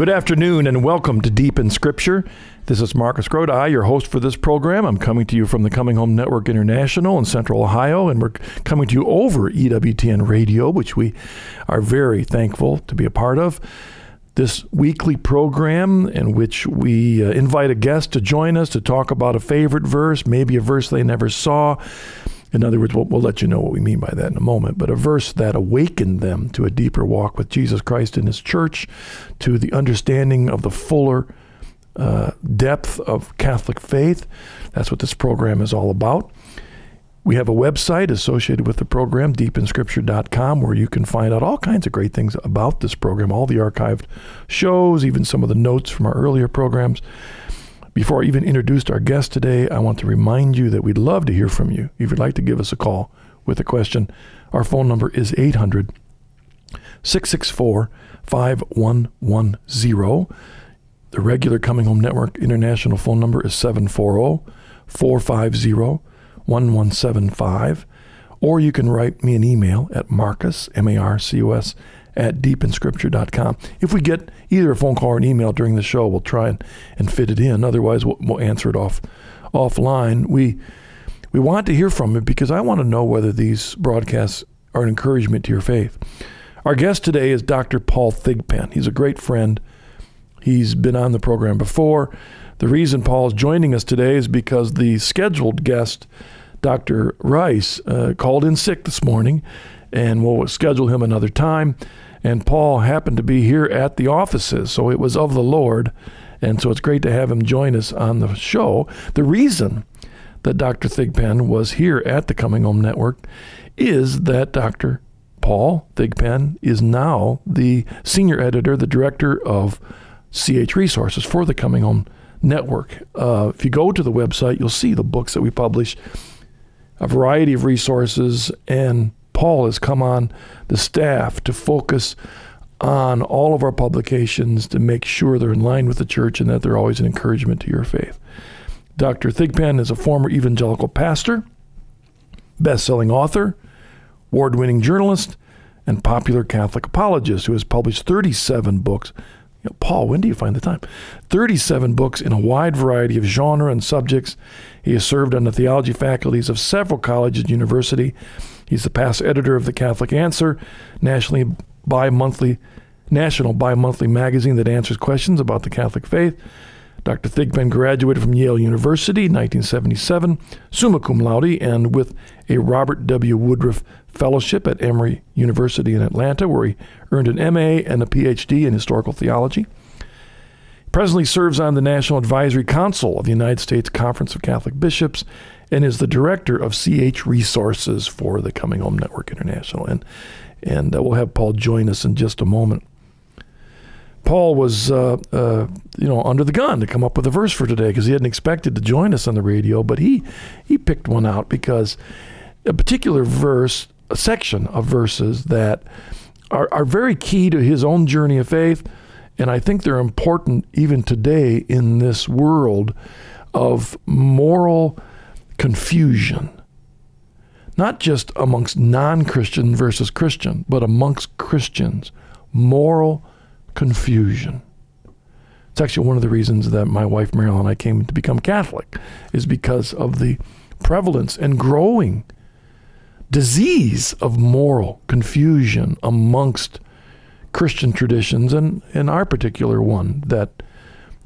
good afternoon and welcome to Deep in Scripture. This is Marcus Grodi, your host for this program. I'm coming to you from the Coming Home Network International in Central Ohio, and we're coming to you over EWTN Radio, which we are very thankful to be a part of. This weekly program in which we uh, invite a guest to join us to talk about a favorite verse, maybe a verse they never saw. In other words, we'll, we'll, let you know what we mean by that in a moment, but a verse that awakened them to a deeper walk with Jesus Christ in His church, to the understanding of the fuller uh, depth of Catholic faith. That's what this program is all about. We have a website associated with the program, deepinscripture.com, where you can find out all kinds of great things about this program, all the archived shows, even some of the notes from our earlier programs. Before I even introduced our guest today, I want to remind you that we'd love to hear from you. If you'd like to give us a call with a question, our phone number is 800 664 5110. The regular Coming Home Network international phone number is 740 450 1175. Or you can write me an email at Marcus, M A R C U S, at deepinscripture.com. If we get either a phone call or an email during the show, we'll try and, and fit it in. Otherwise, we'll, we'll answer it off offline. We we want to hear from you because I want to know whether these broadcasts are an encouragement to your faith. Our guest today is Dr. Paul Thigpen. He's a great friend. He's been on the program before. The reason Paul is joining us today is because the scheduled guest, Dr. Rice, uh, called in sick this morning, and we'll schedule him another time. And Paul happened to be here at the offices, so it was of the Lord. And so it's great to have him join us on the show. The reason that Dr. Thigpen was here at the Coming Home Network is that Dr. Paul Thigpen is now the senior editor, the director of CH Resources for the Coming Home Network. Uh, if you go to the website, you'll see the books that we publish, a variety of resources, and Paul has come on the staff to focus on all of our publications to make sure they're in line with the church and that they're always an encouragement to your faith. Dr. Thigpen is a former evangelical pastor, best selling author, award winning journalist, and popular Catholic apologist who has published 37 books. You know, Paul, when do you find the time? 37 books in a wide variety of genre and subjects. He has served on the theology faculties of several colleges and university. He's the past editor of the Catholic Answer, nationally bi-monthly, national bi-monthly magazine that answers questions about the Catholic faith. Dr. Thigpen graduated from Yale University in 1977, summa cum laude, and with a Robert W. Woodruff Fellowship at Emory University in Atlanta, where he earned an MA and a PhD in historical theology. He presently serves on the National Advisory Council of the United States Conference of Catholic Bishops and is the director of CH Resources for the Coming Home Network International. And, and uh, we'll have Paul join us in just a moment. Paul was, uh, uh, you know, under the gun to come up with a verse for today because he hadn't expected to join us on the radio, but he he picked one out because a particular verse, a section of verses that are, are very key to his own journey of faith, and I think they're important even today in this world of moral confusion. Not just amongst non Christian versus Christian, but amongst Christians. Moral confusion. It's actually one of the reasons that my wife Marilyn and I came to become Catholic, is because of the prevalence and growing disease of moral confusion amongst Christian traditions, and in our particular one, that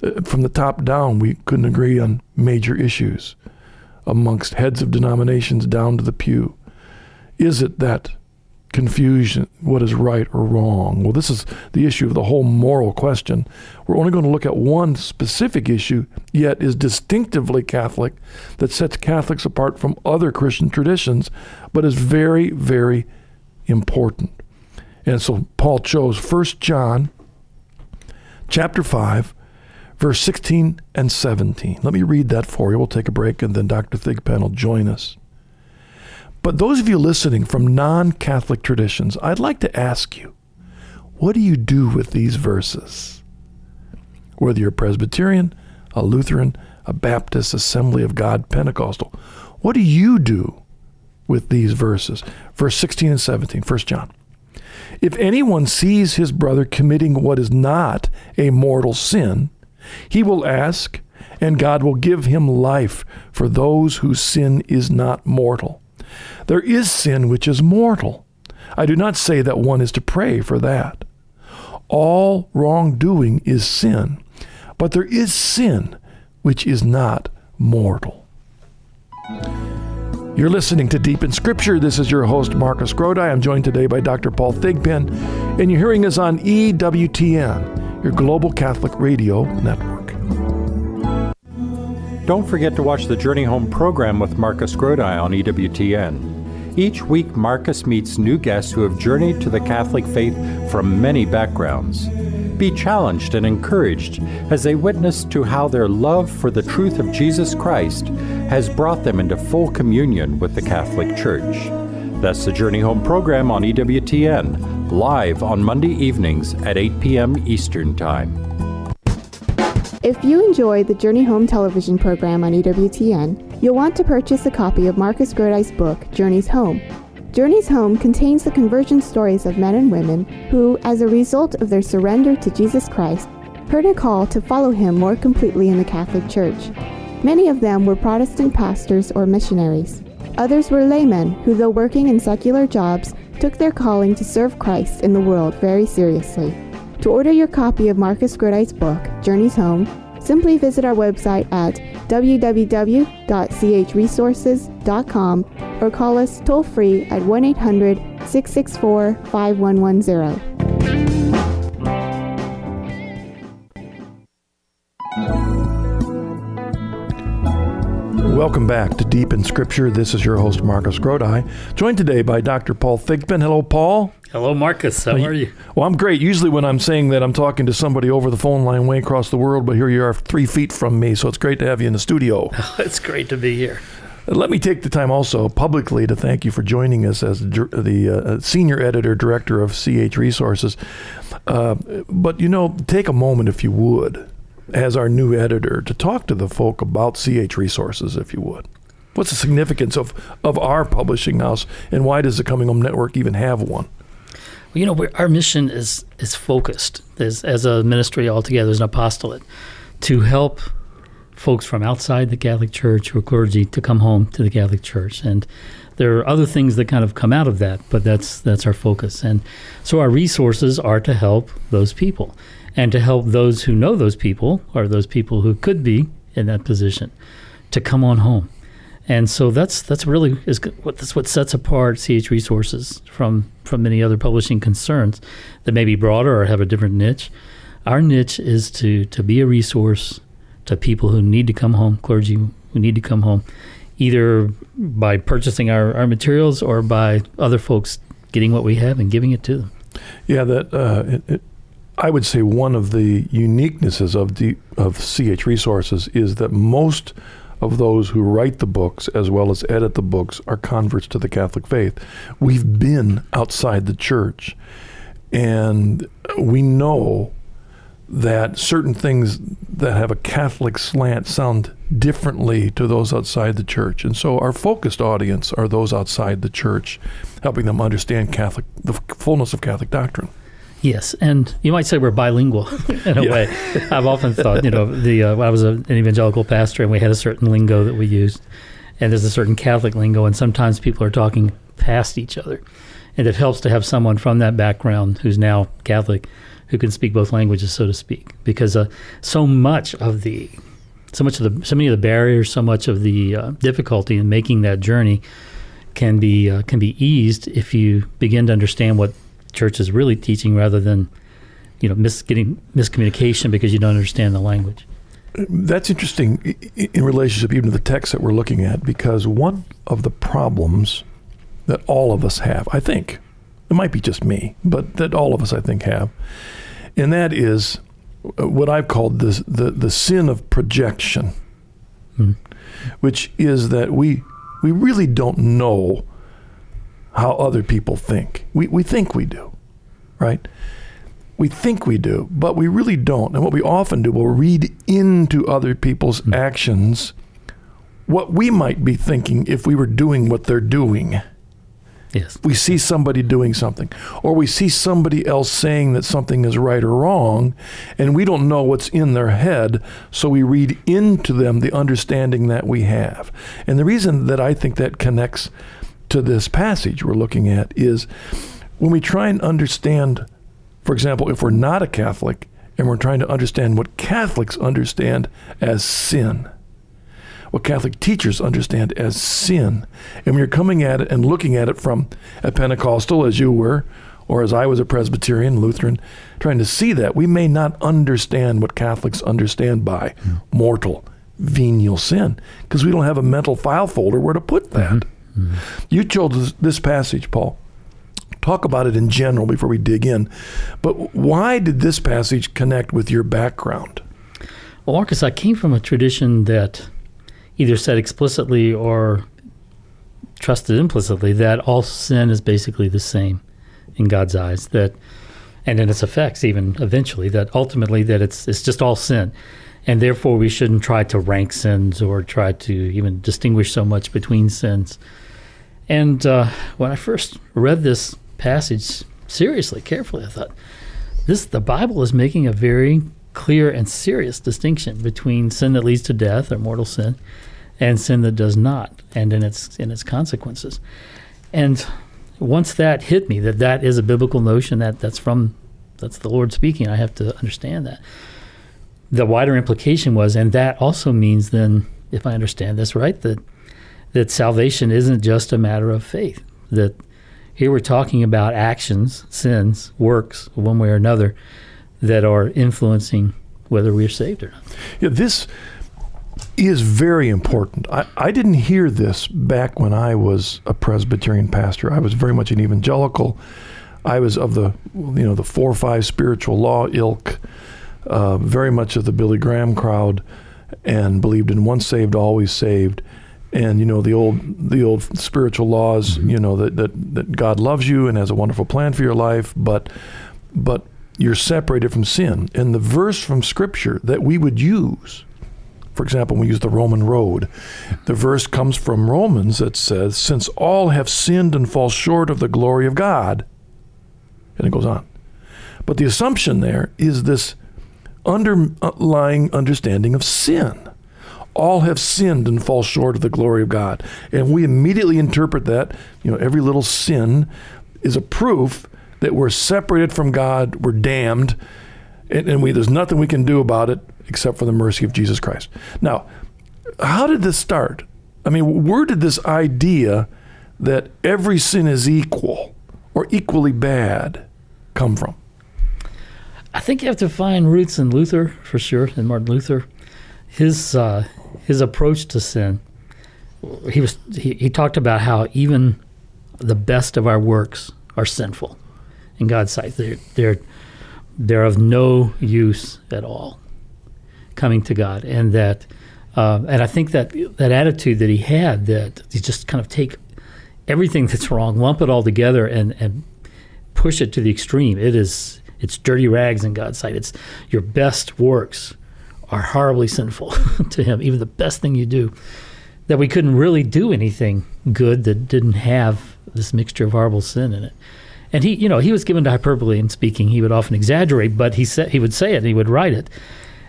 uh, from the top down we couldn't agree on major issues amongst heads of denominations down to the pew. Is it that confusion, what is right or wrong. Well, this is the issue of the whole moral question. We're only going to look at one specific issue, yet is distinctively Catholic, that sets Catholics apart from other Christian traditions, but is very, very important. And so Paul chose 1 John chapter 5, verse 16 and 17. Let me read that for you. We'll take a break, and then Dr. Thigpen will join us. But those of you listening from non Catholic traditions, I'd like to ask you what do you do with these verses? Whether you're a Presbyterian, a Lutheran, a Baptist, Assembly of God, Pentecostal, what do you do with these verses? Verse 16 and 17, 1 John. If anyone sees his brother committing what is not a mortal sin, he will ask, and God will give him life for those whose sin is not mortal. There is sin which is mortal. I do not say that one is to pray for that. All wrongdoing is sin, but there is sin which is not mortal. You're listening to Deep in Scripture. This is your host, Marcus Grodi. I'm joined today by Dr. Paul Thigpen, and you're hearing us on EWTN, your global Catholic radio network. Don't forget to watch the Journey Home program with Marcus Grodi on EWTN. Each week, Marcus meets new guests who have journeyed to the Catholic faith from many backgrounds. Be challenged and encouraged as they witness to how their love for the truth of Jesus Christ has brought them into full communion with the Catholic Church. That's the Journey Home program on EWTN, live on Monday evenings at 8 p.m. Eastern Time. If you enjoy the Journey Home television program on EWTN, you'll want to purchase a copy of Marcus Grodi's book, Journeys Home. Journeys Home contains the conversion stories of men and women who, as a result of their surrender to Jesus Christ, heard a call to follow him more completely in the Catholic Church. Many of them were Protestant pastors or missionaries. Others were laymen who, though working in secular jobs, took their calling to serve Christ in the world very seriously. To order your copy of Marcus Grodi's book, Journeys Home, simply visit our website at www.chresources.com or call us toll free at 1 800 664 5110. Welcome back to Deep in Scripture. This is your host, Marcus Grodi, joined today by Dr. Paul Thigpen. Hello, Paul. Hello, Marcus. How are you? Well, I'm great. Usually, when I'm saying that, I'm talking to somebody over the phone line way across the world, but here you are three feet from me, so it's great to have you in the studio. it's great to be here. Let me take the time also publicly to thank you for joining us as the uh, senior editor director of CH Resources. Uh, but, you know, take a moment, if you would, as our new editor, to talk to the folk about CH Resources, if you would. What's the significance of, of our publishing house, and why does the Coming Home Network even have one? Well, you know, our mission is is focused as, as a ministry altogether, as an apostolate, to help folks from outside the Catholic Church or clergy to come home to the Catholic Church. And there are other things that kind of come out of that, but that's that's our focus. And so our resources are to help those people and to help those who know those people or those people who could be in that position to come on home. And so that's that's really is what that's what sets apart CH Resources from from many other publishing concerns that may be broader or have a different niche. Our niche is to to be a resource to people who need to come home, clergy who need to come home, either by purchasing our, our materials or by other folks getting what we have and giving it to them. Yeah, that uh, it, it, I would say one of the uniquenesses of the of CH Resources is that most of those who write the books as well as edit the books are converts to the Catholic faith. We've been outside the church, and we know that certain things that have a Catholic slant sound differently to those outside the church. And so our focused audience are those outside the church, helping them understand Catholic the fullness of Catholic doctrine. Yes, and you might say we're bilingual in a yeah. way. I've often thought, you know, the uh, I was a, an evangelical pastor, and we had a certain lingo that we used, and there's a certain Catholic lingo, and sometimes people are talking past each other, and it helps to have someone from that background who's now Catholic who can speak both languages, so to speak, because uh, so much of the so much of the so many of the barriers, so much of the uh, difficulty in making that journey can be uh, can be eased if you begin to understand what church is really teaching, rather than you know mis- getting miscommunication because you don't understand the language. That's interesting in relationship even to the text that we're looking at, because one of the problems that all of us have, I think, it might be just me, but that all of us, I think, have. And that is what I've called the, the, the sin of projection, hmm. which is that we, we really don't know how other people think. We, we think we do, right? We think we do, but we really don't. And what we often do, we'll read into other people's hmm. actions what we might be thinking if we were doing what they're doing. Yes. We see somebody doing something, or we see somebody else saying that something is right or wrong, and we don't know what's in their head, so we read into them the understanding that we have. And the reason that I think that connects to this passage we're looking at is when we try and understand, for example, if we're not a Catholic and we're trying to understand what Catholics understand as sin what Catholic teachers understand as sin. And when you're coming at it and looking at it from a Pentecostal, as you were, or as I was a Presbyterian, Lutheran, trying to see that, we may not understand what Catholics understand by mm. mortal, venial sin, because we don't have a mental file folder where to put that. Mm-hmm. Mm-hmm. You chose this passage, Paul. Talk about it in general before we dig in. But why did this passage connect with your background? Well, Marcus, I came from a tradition that either said explicitly or trusted implicitly that all sin is basically the same in God's eyes. That and in its effects, even eventually, that ultimately that it's it's just all sin, and therefore we shouldn't try to rank sins or try to even distinguish so much between sins. And uh, when I first read this passage seriously, carefully, I thought this the Bible is making a very clear and serious distinction between sin that leads to death or mortal sin and sin that does not and in its in its consequences. And once that hit me that that is a biblical notion that that's from that's the lord speaking i have to understand that. The wider implication was and that also means then if i understand this right that that salvation isn't just a matter of faith that here we're talking about actions sins works one way or another that are influencing whether we're saved or not. Yeah, this is very important. I, I didn't hear this back when I was a Presbyterian pastor. I was very much an evangelical. I was of the you know the four or five spiritual law ilk, uh, very much of the Billy Graham crowd, and believed in once saved always saved, and you know the old the old spiritual laws. Mm-hmm. You know that, that that God loves you and has a wonderful plan for your life, but but you're separated from sin. And the verse from Scripture that we would use, for example, we use the Roman road, the verse comes from Romans that says, Since all have sinned and fall short of the glory of God. And it goes on. But the assumption there is this underlying understanding of sin. All have sinned and fall short of the glory of God. And we immediately interpret that, you know, every little sin is a proof that we're separated from God, we're damned, and, and we, there's nothing we can do about it except for the mercy of Jesus Christ. Now, how did this start? I mean, where did this idea that every sin is equal or equally bad come from? I think you have to find roots in Luther for sure, in Martin Luther. His uh, his approach to sin. He was he, he talked about how even the best of our works are sinful in God's sight. They're, they're, they're of no use at all coming to God. And that, uh, and I think that that attitude that he had that he just kind of take everything that's wrong, lump it all together and, and push it to the extreme. It is, it's dirty rags in God's sight. It's your best works are horribly sinful to him, even the best thing you do. That we couldn't really do anything good that didn't have this mixture of horrible sin in it and he, you know, he was given to hyperbole in speaking. He would often exaggerate, but he said he would say it and he would write it.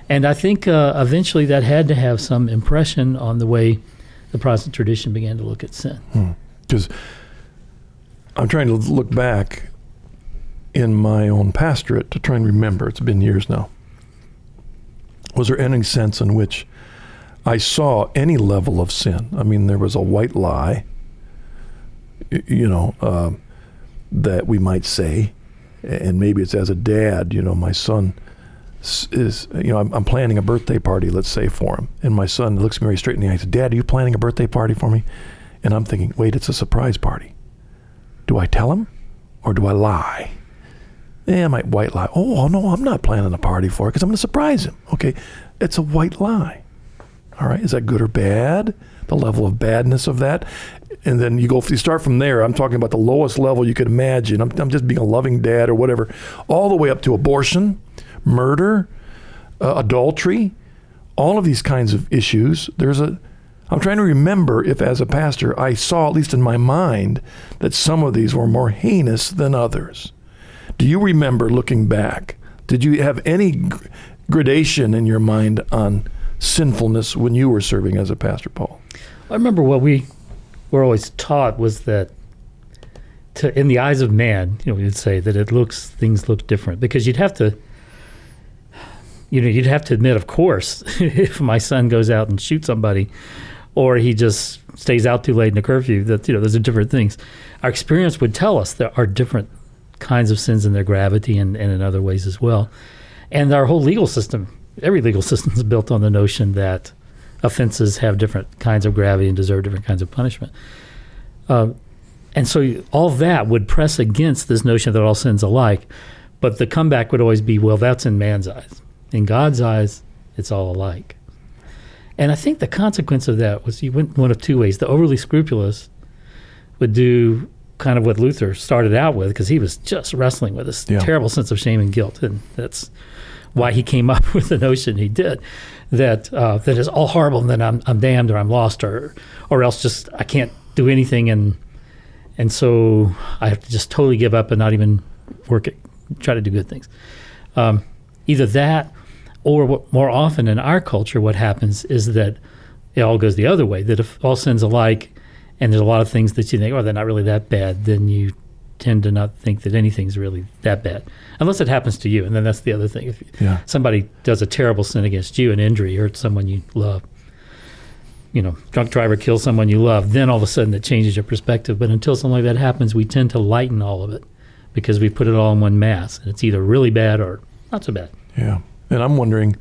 And I think uh, eventually that had to have some impression on the way the Protestant tradition began to look at sin. Because hmm. I'm trying to look back in my own pastorate to try and remember. It's been years now. Was there any sense in which I saw any level of sin? I mean, there was a white lie. You know, uh, that we might say, and maybe it's as a dad, you know, my son is, you know, I'm, I'm, planning a birthday party, let's say, for him. And my son looks me straight in the eye and says, Dad, are you planning a birthday party for me? And I'm thinking, wait, it's a surprise party. Do I tell him or do I lie? Yeah, I might white lie. Oh, no, I'm not planning a party for it because I'm going to surprise him. Okay, it's a white lie. All right, is that good or bad? The level of badness of that and then you go you start from there i'm talking about the lowest level you could imagine I'm, I'm just being a loving dad or whatever all the way up to abortion murder uh, adultery all of these kinds of issues there's a I'm trying to remember if, as a pastor, I saw, at least in my mind, that some of these were more heinous than others. Do you remember looking back? Did you have any gradation in your mind on sinfulness when you were serving as a pastor, Paul? I remember what we were always taught was that to, in the eyes of man, you know, would say that it looks things look different because you'd have to, you know, you'd have to admit, of course, if my son goes out and shoots somebody, or he just stays out too late in a curfew, that you know, those are different things. Our experience would tell us there are different kinds of sins and their gravity and, and in other ways as well. And our whole legal system, every legal system is built on the notion that offenses have different kinds of gravity and deserve different kinds of punishment. Uh, and so all that would press against this notion that all sins alike. But the comeback would always be, well, that's in man's eyes. In God's eyes, it's all alike. And I think the consequence of that was you went one of two ways. The overly scrupulous would do kind of what Luther started out with because he was just wrestling with this Yeah. terrible sense of shame and guilt. And that's why he came up with the notion he did that uh, that is all horrible and then I'm, I'm damned or I'm lost or or else just I can't do anything and and so I have to just totally give up and not even work it, try to do good things. Um, either that, or what, more often in our culture, what happens is that it all goes the other way. That if all sins alike, and there's a lot of things that you think, oh, they're not really that bad, then you tend to not think that anything's really that bad, unless it happens to you. And then that's the other thing. If Yeah. somebody does a terrible sin against you, an injury, hurts someone you love, you know, drunk driver kills someone you love, then all of a sudden it changes your perspective. But until something like that happens, we tend to lighten all of it because we put it all in one mass, and it's either really bad or not so bad. Yeah. And I'm wondering,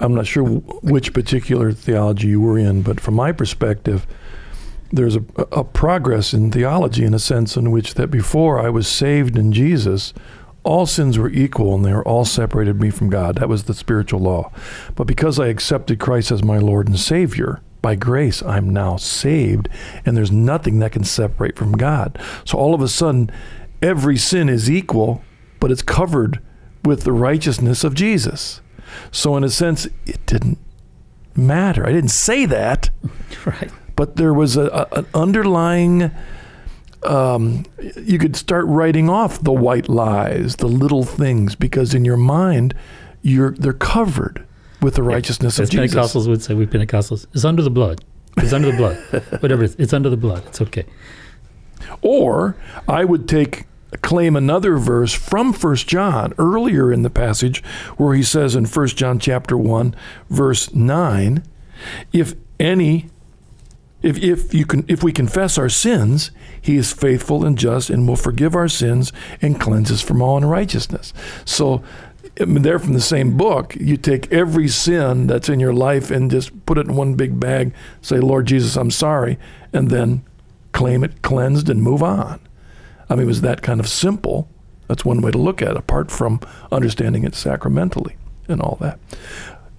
I'm not sure wh- which particular theology you were in, but from my perspective, there's a, a progress in theology in a sense in which that before I was saved in Jesus, all sins were equal and they were all separated me from God. That was the spiritual law. But because I accepted Christ as my Lord and Savior, by grace, I'm now saved, and there's nothing that can separate from God. So all of a sudden, every sin is equal, but it's covered with the righteousness of Jesus. So, in a sense, it didn't matter. I didn't say that, Right. But there was a, a, an underlying. Um, you could start writing off the white lies, the little things, because in your mind, you're they're covered with the righteousness As of Jesus. Pentecostals would say, we Pentecostals, it's under the blood. It's under the blood. Whatever it is, it's under the blood. It's okay. Or I would take claim another verse from First John earlier in the passage where he says in First John chapter 1 verse 9 if any if, if you can if we confess our sins he is faithful and just and will forgive our sins and cleanse us from all unrighteousness so I mean, they're from the same book. You take every sin that's in your life and just put it in one big bag, say, Lord Jesus, I'm sorry, and then claim it cleansed and move on. I mean, it was that kind of simple. That's one way to look at it, apart from understanding it sacramentally and all that.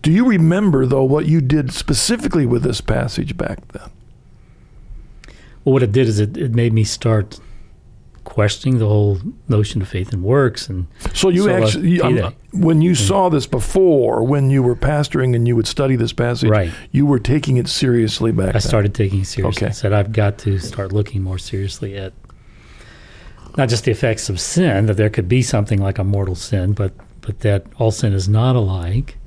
Do you remember, though, what you did specifically with this passage back then? Well, what it did is it, it made me start questioning the whole notion of faith and works. And So you So, uh, actually, you- um, when you saw this before, when you were pastoring and you would study this passage, Right. you were taking it seriously back I then. started taking it seriously. Okay. I said, I've got to start looking more seriously at not just the effects of sin, that there could be something like a mortal sin, but, but that all sin is not alike.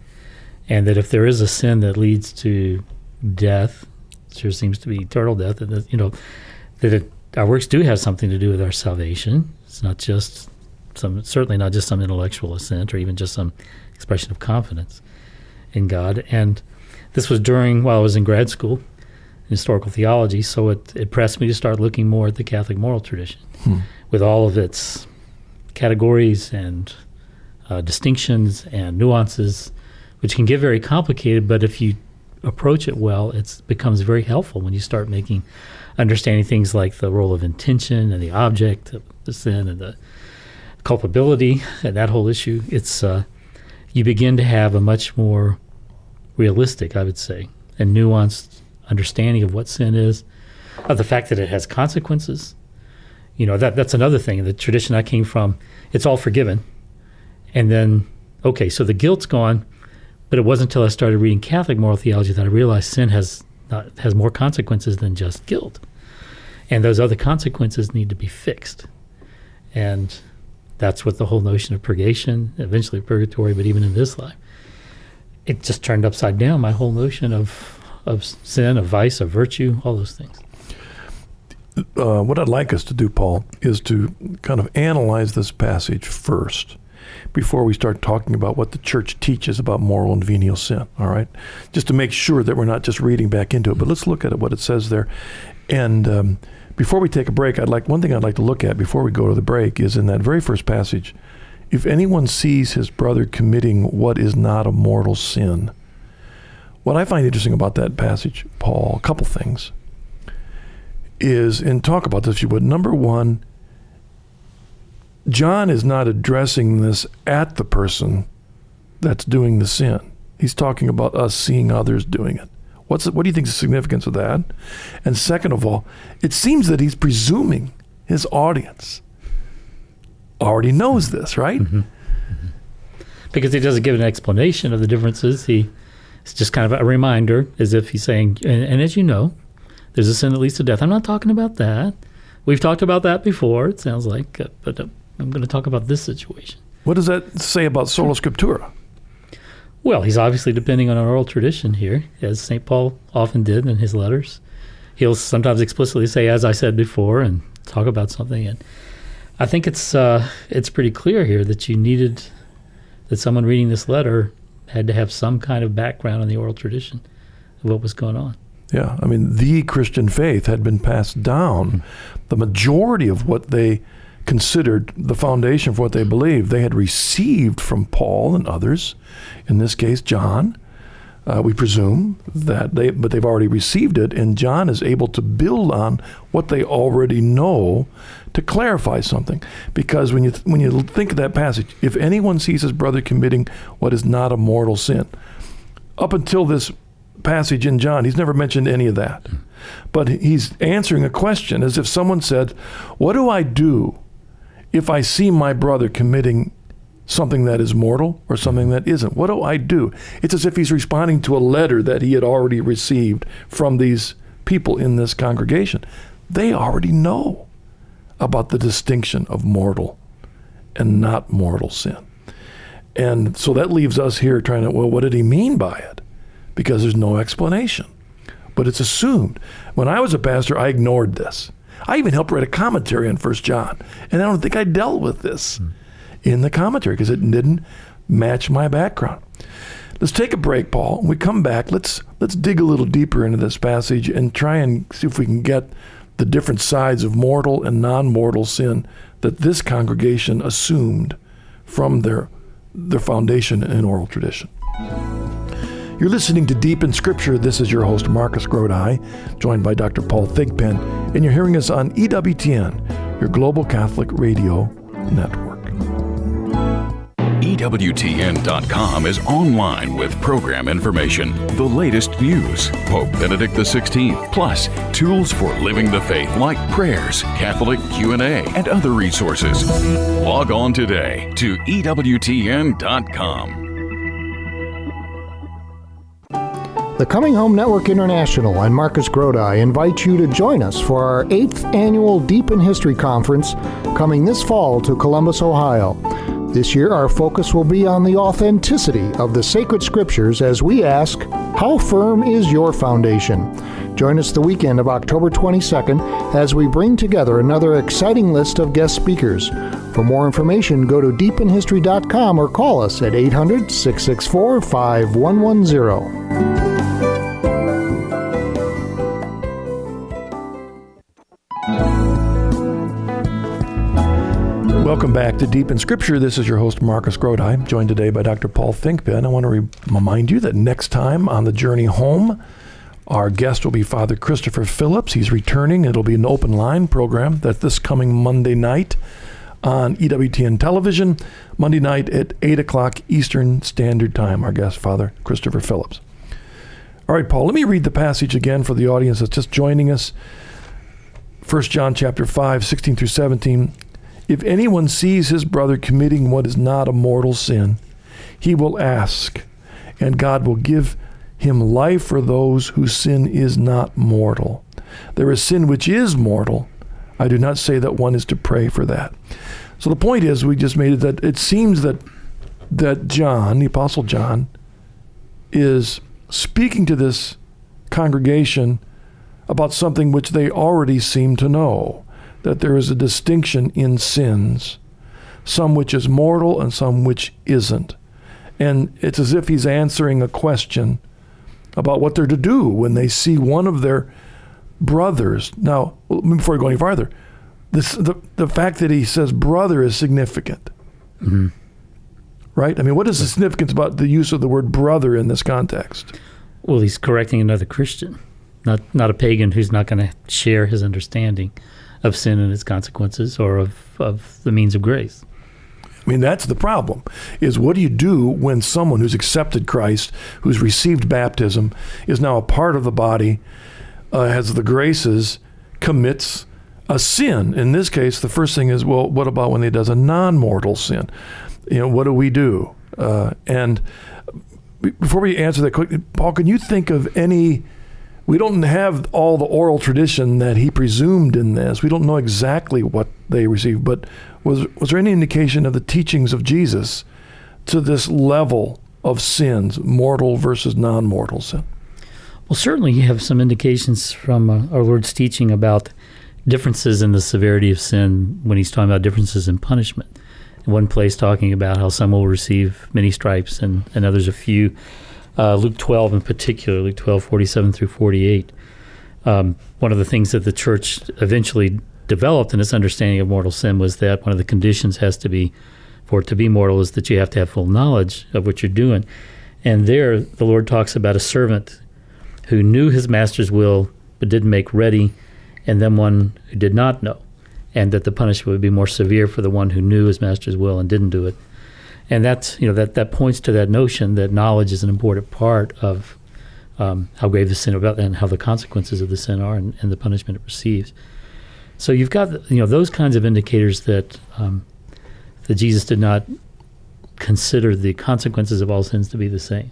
And that if there is a sin that leads to death, sure seems to be eternal death, and that, you know, that it, our works do have something to do with our salvation. It's not just some, certainly not just some intellectual assent or even just some expression of confidence in God. And this was during while I was in grad school in historical theology, so it, it pressed me to start looking more at the Catholic moral tradition Hmm. with all of its categories and uh, distinctions and nuances, which can get very complicated. But if you approach it well, it becomes very helpful when you start making understanding things like the role of intention and the object of the sin and the culpability and that whole issue. It's uh, you begin to have a much more realistic, I would say, and nuanced understanding of what sin is, of the fact that it has consequences. You know, that that's another thing. The tradition I came from, it's all forgiven. And then, okay, so the guilt's gone, but it wasn't until I started reading Catholic moral theology that I realized sin has has more consequences than just guilt. And those other consequences need to be fixed. And that's what the whole notion of purgation, eventually purgatory, but even in this life, it just turned upside down my whole notion of, of sin, of vice, of virtue, all those things. Uh, what I'd like us to do, Paul, is to kind of analyze this passage first before we start talking about what the church teaches about mortal and venial sin. All right, just to make sure that we're not just reading back into it, but let's look at it, what it says there. And um, before we take a break, I'd like one thing I'd like to look at before we go to the break is in that very first passage. If anyone sees his brother committing what is not a mortal sin, what I find interesting about that passage, Paul, a couple things, is, and talk about this if you would. Number one, John is not addressing this at the person that's doing the sin. He's talking about us seeing others doing it. What's what do you think is the significance of that? And second of all, it seems that he's presuming his audience already knows this, right? Mm-hmm. Mm-hmm. Because he doesn't give an explanation of the differences. He it's just kind of a reminder, as if he's saying, and, and as you know, there's a sin that leads to death. I'm not talking about that. We've talked about that before. It sounds like, but I'm going to talk about this situation. What does that say about sola scriptura? Well, he's obviously depending on an oral tradition here, as St. Paul often did in his letters. He'll sometimes explicitly say, as I said before, and talk about something. And I think it's uh, it's pretty clear here that you needed that someone reading this letter had to have some kind of background in the oral tradition of what was going on. Yeah, I mean, the Christian faith had been passed down. Mm-hmm. The majority of what they considered the foundation for what they believed. They had received from Paul and others, in this case John. Uh, we presume that they, but they've already received it, and John is able to build on what they already know to clarify something. Because when you when you think of that passage, if anyone sees his brother committing what is not a mortal sin, up until this passage in John, he's never mentioned any of that. But he's answering a question as if someone said, "What do I do if I see my brother committing something that is mortal or something that isn't? What do I do? It's as if he's responding to a letter that he had already received from these people in this congregation. They already know about the distinction of mortal and not mortal sin. And so that leaves us here trying to, well, what did he mean by it? Because there's no explanation. But it's assumed. When I was a pastor, I ignored this. I even helped write a commentary on First John, and I don't think I dealt with this mm. in the commentary because it didn't match my background. Let's take a break, Paul. When we come back, let's let's dig a little deeper into this passage and try and see if we can get the different sides of mortal and non-mortal sin that this congregation assumed from their their foundation in oral tradition. You're listening to Deep in Scripture. This is your host, Marcus Grodi, joined by Dr. Paul Thigpen, and you're hearing us on EWTN, your global Catholic radio network. EWTN.com is online with program information, the latest news, Pope Benedict XVI, plus tools for living the faith like prayers, Catholic Q&A, and other resources. Log on today to EWTN.com. The Coming Home Network International and Marcus Grodi invite you to join us for our 8th annual Deep in History Conference coming this fall to Columbus, Ohio. This year, our focus will be on the authenticity of the sacred scriptures as we ask, How firm is your foundation? Join us the weekend of October 22nd as we bring together another exciting list of guest speakers. For more information, go to deepinhistory.com or call us at 800 664 5110. Back to Deep in Scripture. This is your host, Marcus Grodi, joined today by Dr. Paul Thigpen. I want to re- remind you that next time on the journey home, our guest will be Father Christopher Phillips. He's returning. It'll be an open line program that this coming Monday night on EWTN television, Monday night at 8 o'clock Eastern Standard Time. Our guest, Father Christopher Phillips. All right, Paul, let me read the passage again for the audience that's just joining us. 1 John chapter 5, 16 through 17. If anyone sees his brother committing what is not a mortal sin, he will ask, and God will give him life for those whose sin is not mortal. There is sin which is mortal. I do not say that one is to pray for that. So the point is, we just made it that it seems that that John, the Apostle John, is speaking to this congregation about something which they already seem to know that there is a distinction in sins, some which is mortal and some which isn't. And it's as if he's answering a question about what they're to do when they see one of their brothers. Now, before we go any farther, this, the, the fact that he says brother is significant. Mm-hmm. Right? I mean, what is the significance about the use of the word brother in this context? Well, he's correcting another Christian, not not a pagan who's not going to share his understanding of sin and its consequences or of, of the means of grace. I mean, that's the problem. Is what do you do when someone who's accepted Christ, who's received baptism, is now a part of the body, uh, has the graces, commits a sin? In this case, the first thing is, well, what about when he does a non-mortal sin? You know, what do we do? Uh, and before we answer that quickly, Paul, can you think of any? We don't have all the oral tradition that he presumed in this. We don't know exactly what they received, but was was there any indication of the teachings of Jesus to this level of sins, mortal versus non-mortal sin? Well, certainly you have some indications from uh, our Lord's teaching about differences in the severity of sin when he's talking about differences in punishment. In one place, talking about how some will receive many stripes and, and others a few. Uh, Luke 12 in particular, Luke 12, 47 through 48. Um, one of the things that the church eventually developed in its understanding of mortal sin was that one of the conditions has to be for it to be mortal is that you have to have full knowledge of what you're doing. And there, the Lord talks about a servant who knew his master's will but didn't make ready, and then one who did not know, and that the punishment would be more severe for the one who knew his master's will and didn't do it. And that's you know that that points to that notion that knowledge is an important part of um, how grave the sin about and how the consequences of the sin are and, and the punishment it receives. So you've got you know those kinds of indicators that um, that Jesus did not consider the consequences of all sins to be the same,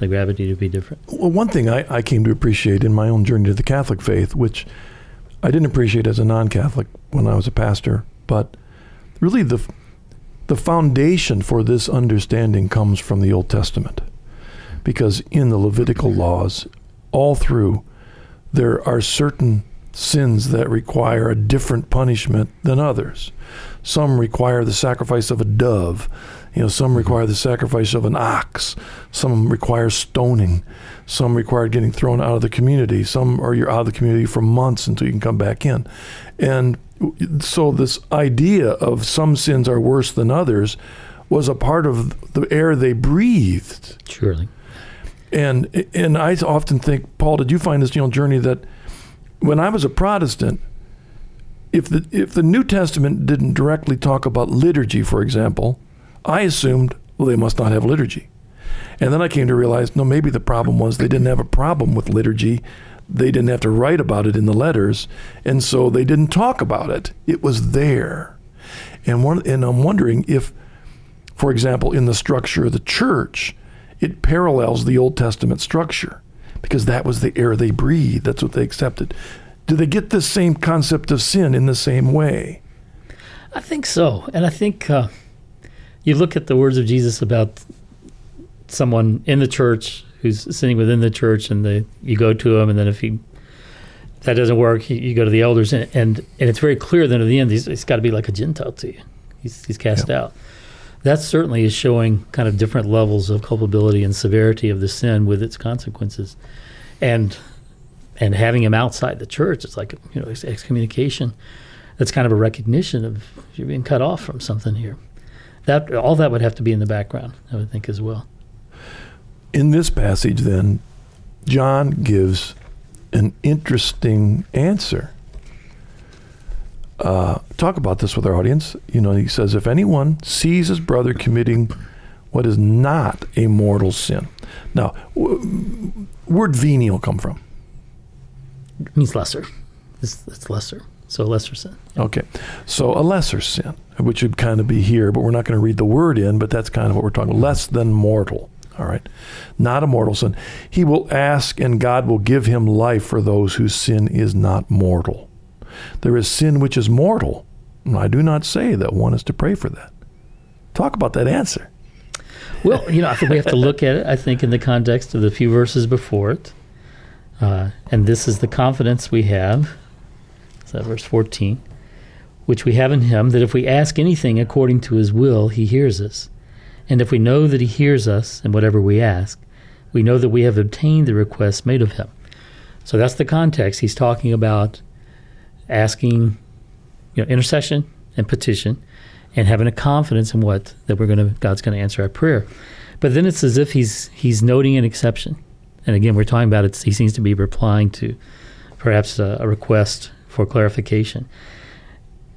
the gravity to be different. Well, one thing I, I came to appreciate in my own journey to the Catholic faith, which I didn't appreciate as a non-Catholic when I was a pastor, but really the the foundation for this understanding comes from the Old Testament, because in the Levitical laws, all through, there are certain sins that require a different punishment than others. Some require the sacrifice of a dove. You know, some require the sacrifice of an ox. Some require stoning. Some require getting thrown out of the community. Some are you're out of the community for months until you can come back in. And so this idea of some sins are worse than others was a part of the air they breathed. Surely. And and I often think, Paul, did you find this you know journey that when I was a Protestant, if the if the New Testament didn't directly talk about liturgy, for example, I assumed well they must not have liturgy. And then I came to realize no, maybe the problem was they didn't have a problem with liturgy. They didn't have to write about it in the letters, and so they didn't talk about it. It was there. And one and I'm wondering if for example, in the structure of the church, it parallels the Old Testament structure because that was the air they breathed. That's what they accepted. Do they get the same concept of sin in the same way? I think so. And I think uh, you look at the words of Jesus about someone in the church who's sitting within the church, and the, you go to him, and then if he that doesn't work, you, you go to the elders, and, and, and it's very clear that at the end he's, he's got to be like a Gentile to you. He's, he's cast out. That certainly is showing kind of different levels of culpability and severity of the sin with its consequences, and and having him outside the church, it's like you know excommunication. That's kind of a recognition of you're being cut off from something here. That all that would have to be in the background, I would think as well. In this passage, then, John gives an interesting answer. Uh, talk about this with our audience. You know, he says, if anyone sees his brother committing what is not a mortal sin. Now, w- word venial come from? It means lesser. It's, it's lesser. So a lesser sin. Yeah. Okay. So a lesser sin, which would kind of be here, but we're not going to read the word in, but that's kind of what we're talking about. Less than mortal. All right. Not a mortal sin. He will ask, and God will give him life for those whose sin is not mortal. There is sin which is mortal. And I do not say that one is to pray for that. Talk about that answer. Well, you know, I think we have to look at it, I think, in the context of the few verses before it. Uh, and this is the confidence we have. Is that verse 14? Which we have in him, that if we ask anything according to his will, he hears us. And if we know that he hears us in whatever we ask, we know that we have obtained the request made of him. So that's the context. He's talking about asking, you know, intercession and petition, and having a confidence in what that we're going to God's going to answer our prayer. But then it's as if he's he's noting an exception, and again we're talking about it. He seems to be replying to perhaps a, a request for clarification.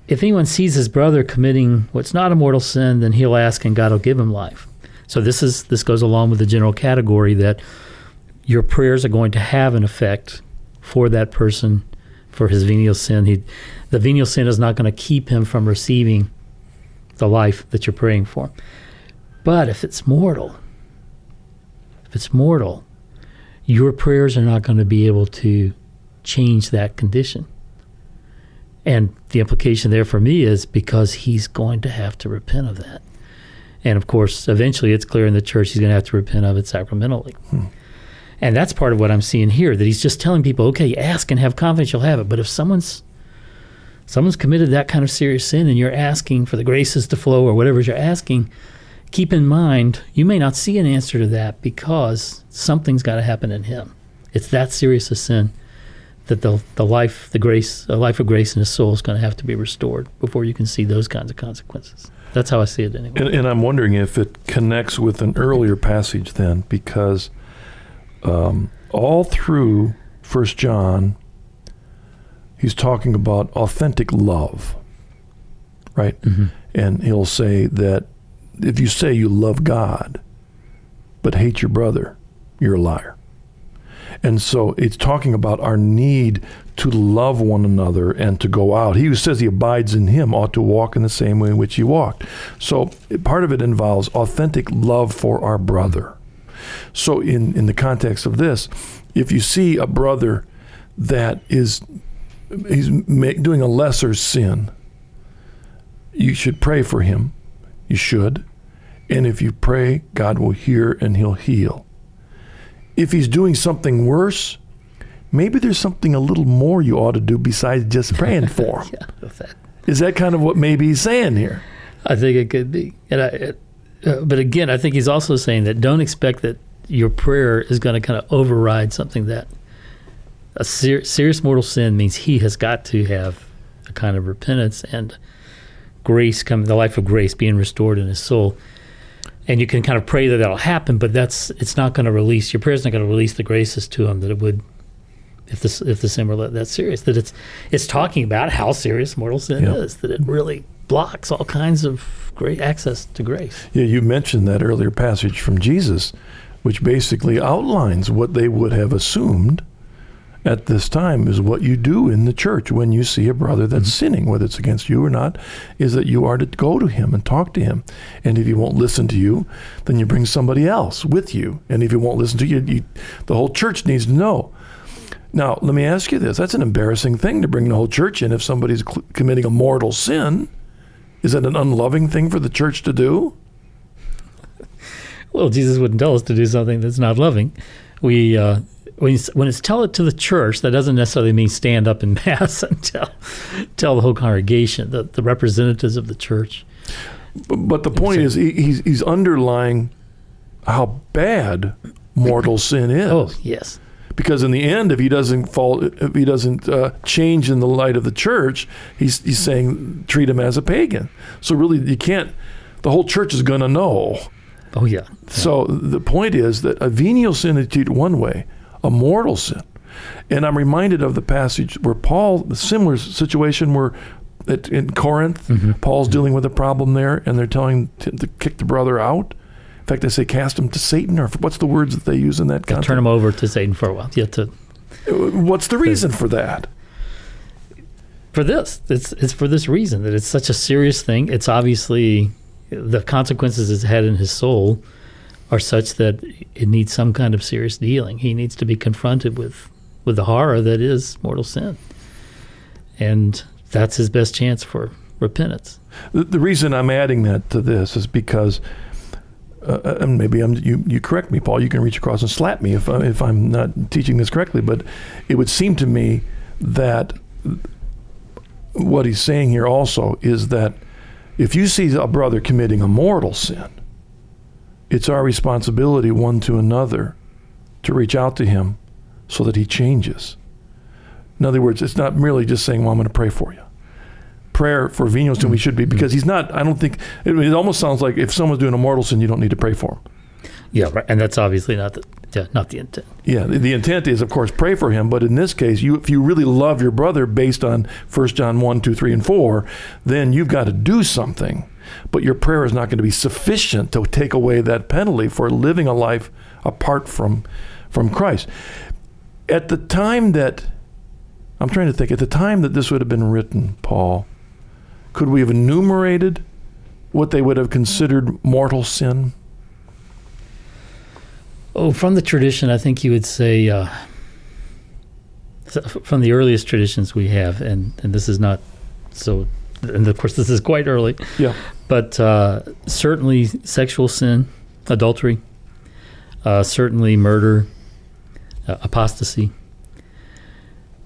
If anyone sees his brother committing what's not a mortal sin, then he'll ask, and God will give him life. So this is this goes along with the general category that your prayers are going to have an effect for that person for his venial sin. He, the venial sin is not going to keep him from receiving the life that you're praying for. But if it's mortal, if it's mortal, your prayers are not going to be able to change that condition. And the implication there for me is because he's going to have to repent of that. And of course, eventually it's clear in the church he's going to have to repent of it sacramentally. Hmm. And that's part of what I'm seeing here that he's just telling people, okay, ask and have confidence you'll have it. But if someone's someone's committed that kind of serious sin and you're asking for the graces to flow or whatever you're asking, keep in mind you may not see an answer to that because something's got to happen in him. It's that serious a sin that the the life, the grace, a life of grace in his soul is going to have to be restored before you can see those kinds of consequences. That's how I see it anyway. And, and I'm wondering if it connects with an earlier passage then, because um, all through First John, he's talking about authentic love, right? Mm-hmm. And he'll say that if you say you love God but hate your brother, you're a liar. And so it's talking about our need to love one another and to go out. He who says he abides in him ought to walk in the same way in which he walked. So part of it involves authentic love for our brother. So, in, in the context of this, if you see a brother that is he's doing a lesser sin, you should pray for him. You should. And if you pray, God will hear and he'll heal. If he's doing something worse, maybe there's something a little more you ought to do besides just praying for him. yeah, that. Is that kind of what maybe he's saying here? I think it could be. And I, it, uh, but again, I think he's also saying that don't expect that your prayer is going to kind of override something that a ser- serious mortal sin means he has got to have a kind of repentance and grace coming, the life of grace being restored in his soul. And you can kind of pray that that'll happen, but that's it's not going to release your prayer's not going to release the graces to him that it would if the if the sin were that serious. That it's it's talking about how serious mortal sin is. That it really blocks all kinds of great access to grace. Yeah, you mentioned that earlier passage from Jesus which basically outlines what they would have assumed at this time is what you do in the church when you see a brother that's mm-hmm. sinning, whether it's against you or not, is that you are to go to him and talk to him. And if he won't listen to you, then you bring somebody else with you. And if he won't listen to you, you the whole church needs to know. Now, let me ask you this. That's an embarrassing thing to bring the whole church in if somebody's cl- committing a mortal sin. Is that an unloving thing for the church to do? well, Jesus wouldn't tell us to do something that's not loving. We uh, when, when it's tell it to the church, that doesn't necessarily mean stand up in mass and tell tell the whole congregation, the, the representatives of the church. But, the point is, he's he's underlying how bad mortal sin is. Oh yes. Because in the end, if he doesn't fall, if he doesn't uh, change in the light of the church, he's he's saying treat him as a pagan. So really, you can't. The whole church is going to know Oh, yeah. So the point is that a venial sin is treated one way, a mortal sin. And I'm reminded of the passage where Paul, the similar situation where at, in Corinth, mm-hmm. Paul's mm-hmm. dealing with a problem there, and they're telling him to kick the brother out. In fact, they say cast him to Satan, or what's the words that they use in that context? Turn him over to Satan for a while. Yeah, to, what's the reason for that? For this, it's it's for this reason that it's such a serious thing. It's obviously the consequences it's had in his soul are such that it needs some kind of serious dealing. He needs to be confronted with with the horror that is mortal sin, and that's his best chance for repentance. The, the reason I'm adding that to this is because. Uh, and maybe I'm, you, you correct me, Paul. You can reach across and slap me if, I, if I'm not teaching this correctly. But it would seem to me that what he's saying here also is that if you see a brother committing a mortal sin, it's our responsibility one to another to reach out to him so that he changes. In other words, it's not merely just saying, Well, I'm going to pray for you. Prayer for venial sin, we should be, because he's not, I don't think, it, it almost sounds like if someone's doing a mortal sin, you don't need to pray for him. Yeah, right. And that's obviously not the yeah, not the intent. Yeah, the, the intent is, of course, pray for him. But in this case, you if you really love your brother based on 1 John 1, 2, 3, and 4, then you've got to do something. But your prayer is not going to be sufficient to take away that penalty for living a life apart from, from Christ. At the time that, I'm trying to think, at the time that this would have been written, Paul, could we have enumerated what they would have considered mortal sin? Oh, from the tradition, I think you would say uh, from the earliest traditions we have, and, and this is not so, and of course, this is quite early. Yeah. But uh, certainly sexual sin, adultery, uh, certainly murder, uh, apostasy.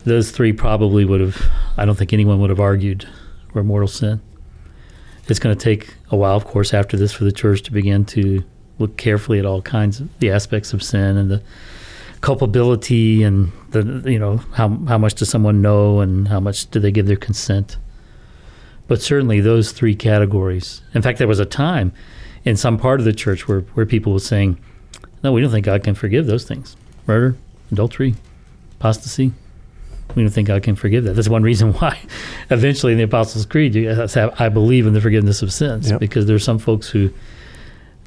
Those three probably would have, I don't think anyone would have argued were mortal sin. It's going to take a while, of course, after this for the church to begin to look carefully at all kinds of the aspects of sin and the culpability and the you know how how much does someone know and how much do they give their consent. But certainly those three categories. In fact, there was a time in some part of the church where, where people were saying, No, we don't think God can forgive those things. Murder, adultery, apostasy. We don't think God can forgive that. That's one reason why eventually in the Apostles' Creed you have I believe in the forgiveness of sins. Yep. Because there's some folks who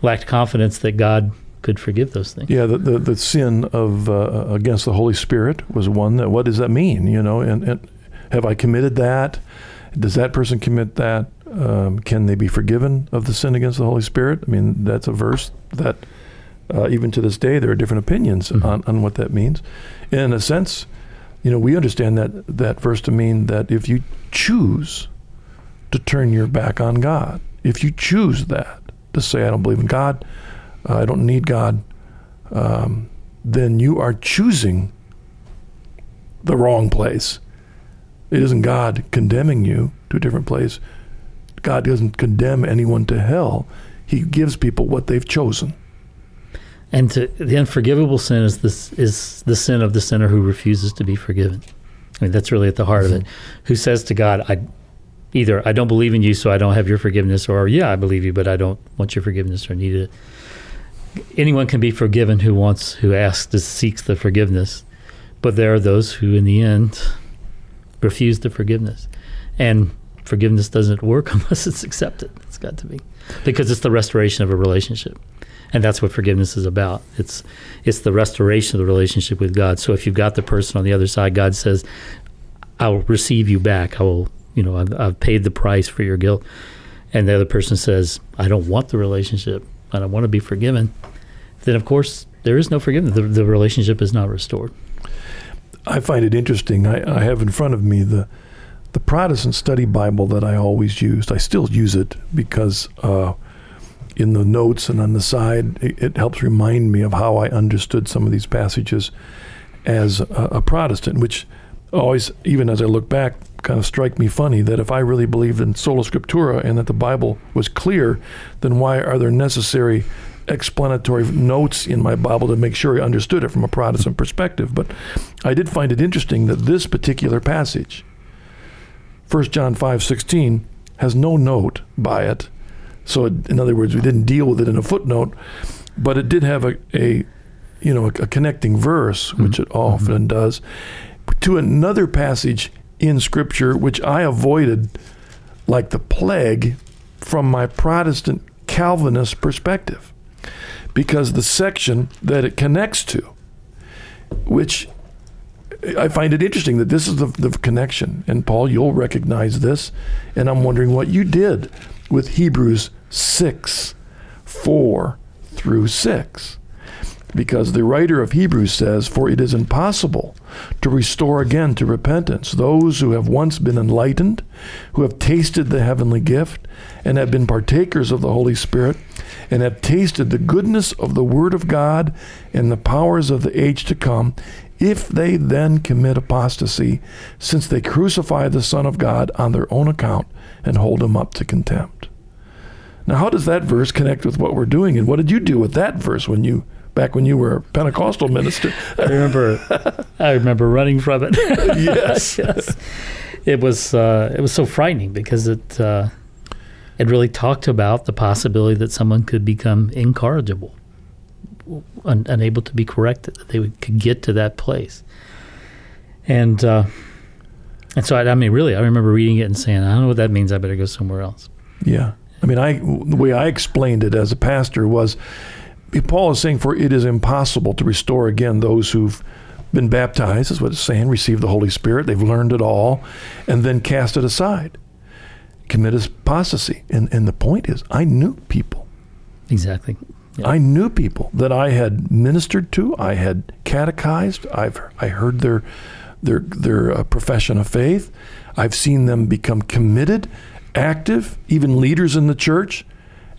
lacked confidence that God could forgive those things. Yeah, the the, the sin of uh, against the Holy Spirit was one that. What does that mean? You know, and, and have I committed that? Does that person commit that? Um, can they be forgiven of the sin against the Holy Spirit? I mean, that's a verse that uh, even to this day there are different opinions Mhm. on, on what that means. In a sense, you know, we understand that that verse to mean that if you choose to turn your back on God, if you choose that to say I don't believe in God, uh, I don't need God, um, then you are choosing the wrong place. It isn't God condemning you to a different place. God doesn't condemn anyone to hell. He gives people what they've chosen. And to, the unforgivable sin is this is the sin of the sinner who refuses to be forgiven. I mean, that's really at the heart of it. Mm-hmm. Who says to God, "I either I don't believe in you, so I don't have your forgiveness, or yeah, I believe you, but I don't want your forgiveness or need it." Anyone can be forgiven who wants, who asks, who seeks the forgiveness, but there are those who, in the end, refuse the forgiveness, and forgiveness doesn't work unless it's accepted. It's got to be because it's the restoration of a relationship and that's what forgiveness is about. It's it's the restoration of the relationship with God. So if you've got the person on the other side, God says, "I will receive you back. I will, you know, I've, I've paid the price for your guilt." And the other person says, "I don't want the relationship. I don't want to be forgiven." Then of course there is no forgiveness. The, the relationship is not restored. I find it interesting. I, I have in front of me the the Protestant Study Bible that I always used. I still use it because uh, in the notes and on the side, it, it helps remind me of how I understood some of these passages as a, a Protestant, which always, even as I look back, kind of strike me funny that if I really believed in sola scriptura and that the Bible was clear, then why are there necessary explanatory notes in my Bible to make sure I understood it from a Protestant perspective? But I did find it interesting that this particular passage, 1 John 5 16, has no note by it. So, it, in other words, we didn't deal with it in a footnote, but it did have a, a you know, a, a connecting verse, mm-hmm. which it often mm-hmm. does, to another passage in Scripture, which I avoided like the plague from my Protestant Calvinist perspective, because the section that it connects to, which I find it interesting that this is the, the connection. And Paul, you'll recognize this. And I'm wondering what you did with Hebrews 6, 4 through 6. Because the writer of Hebrews says, For it is impossible to restore again to repentance those who have once been enlightened, who have tasted the heavenly gift, and have been partakers of the Holy Spirit, and have tasted the goodness of the Word of God and the powers of the age to come, if they then commit apostasy, since they crucify the Son of God on their own account and hold him up to contempt. Now, how does that verse connect with what we're doing? And what did you do with that verse when you back when you were a Pentecostal minister? I remember, I remember running from it. yes. yes. It was uh, it was so frightening because it uh, it really talked about the possibility that someone could become incorrigible, un- unable to be corrected, that they would, could get to that place, and uh, and so I, I mean, really, I remember reading it and saying, I don't know what that means. I better go somewhere else. Yeah. I mean, I the way I explained it as a pastor was Paul is saying, for it is impossible to restore again those who've been baptized, is what it's saying, received the Holy Spirit, they've learned it all, and then cast it aside, commit apostasy. And, and the point is, I knew people. Exactly. Yeah. I knew people that I had ministered to, I had catechized, I've I heard their their their uh, profession of faith. I've seen them become committed, active, even leaders in the church,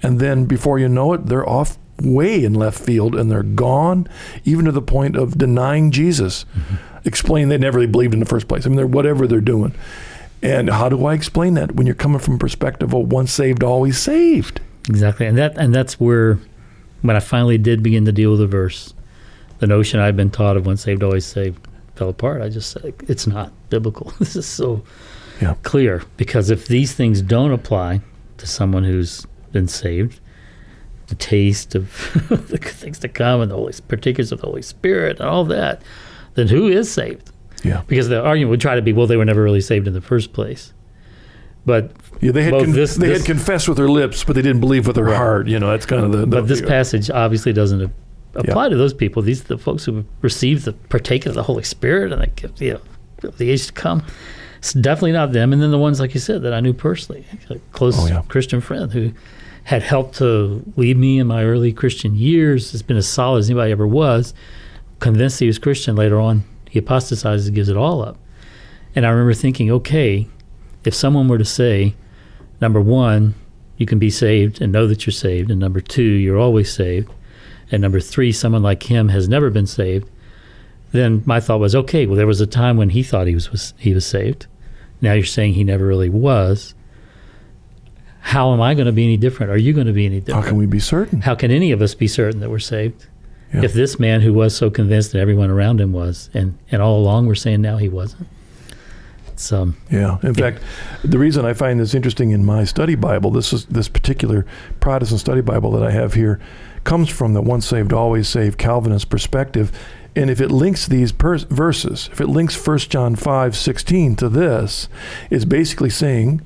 and then before you know it, they're off way in left field and they're gone, even to the point of denying Jesus. Mm-hmm. Explain they never really believed in the first place. I mean, they're whatever they're doing. And how do I explain that when you're coming from a perspective of once saved, always saved? Exactly, and that and that's where when I finally did begin to deal with the verse, the notion I'd been taught of once saved, always saved fell apart. I just said it's not biblical. this is so yeah. clear because if these things don't apply to someone who's been saved, the taste of the things to come and the Holy particulars of the Holy Spirit and all that, then who is saved? Yeah. Because the argument would try to be, well, they were never really saved in the first place. But yeah, they had con- this, they this, had confessed with their lips, but they didn't believe with their right. heart. You know, that's kind of the. the but this passage obviously doesn't apply yeah. to those people. These are the folks who received the partaken of the Holy Spirit and the, you know, the age to come. It's definitely not them. And then the ones, like you said, that I knew personally, a close oh, yeah. Christian friend who had helped to lead me in my early Christian years, has been as solid as anybody ever was. Convinced he was Christian later on, he apostatizes and gives it all up. And I remember thinking, okay, if someone were to say, number one, you can be saved and know that you're saved, and number two, you're always saved, and number three, someone like him has never been saved, then my thought was, okay, well, there was a time when he thought he was, was he was saved. Now you're saying he never really was. How am I going to be any different? Are you going to be any different? How can we be certain? How can any of us be certain that we're saved? Yeah. If this man who was so convinced that everyone around him was, and, and all along we're saying now he wasn't. So um, yeah. In yeah. fact, the reason I find this interesting in my study Bible, this is this particular Protestant study Bible that I have here, comes from the once saved, always saved Calvinist perspective. And if it links these pers- verses, if it links 1 John 5 16 to this, it's basically saying,